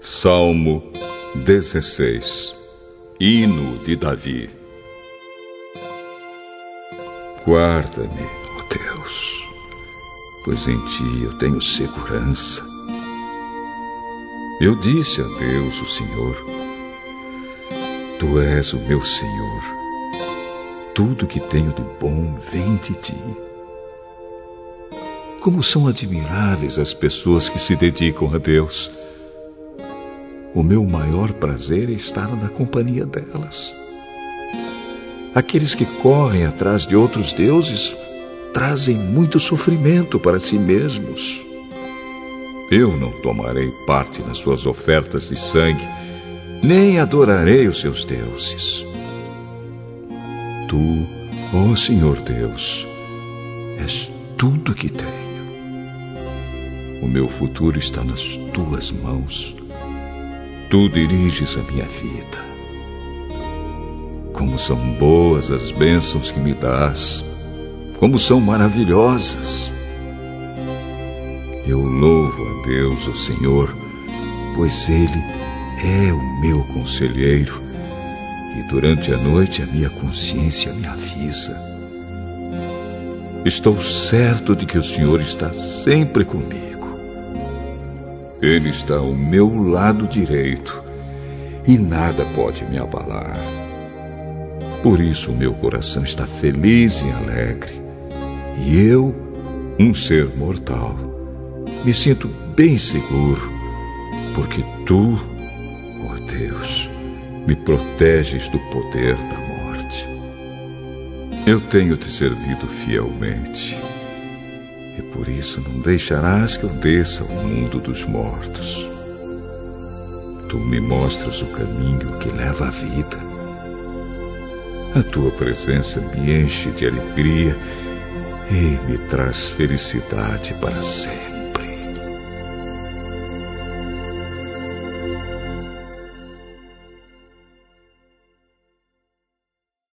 Salmo 16 Hino de Davi Guarda-me, ó Deus, pois em ti eu tenho segurança. Eu disse a Deus, o Senhor, Tu és o meu Senhor. Tudo que tenho de bom vem de ti. Como são admiráveis as pessoas que se dedicam a Deus. O meu maior prazer é estar na companhia delas. Aqueles que correm atrás de outros deuses trazem muito sofrimento para si mesmos. Eu não tomarei parte nas suas ofertas de sangue, nem adorarei os seus deuses. Tu, ó Senhor Deus, és tudo que tenho. O meu futuro está nas tuas mãos. Tu diriges a minha vida. Como são boas as bênçãos que me dás, como são maravilhosas. Eu louvo a Deus, o Senhor, pois Ele é o meu conselheiro e durante a noite a minha consciência me avisa. Estou certo de que o Senhor está sempre comigo. Ele está ao meu lado direito e nada pode me abalar. Por isso meu coração está feliz e alegre. E eu, um ser mortal, me sinto bem seguro, porque tu, ó oh Deus, me proteges do poder da morte. Eu tenho te servido fielmente, e por isso não deixarás que eu desça ao mundo dos mortos. Tu me mostras o caminho que leva à vida. A tua presença me enche de alegria e me traz felicidade para sempre.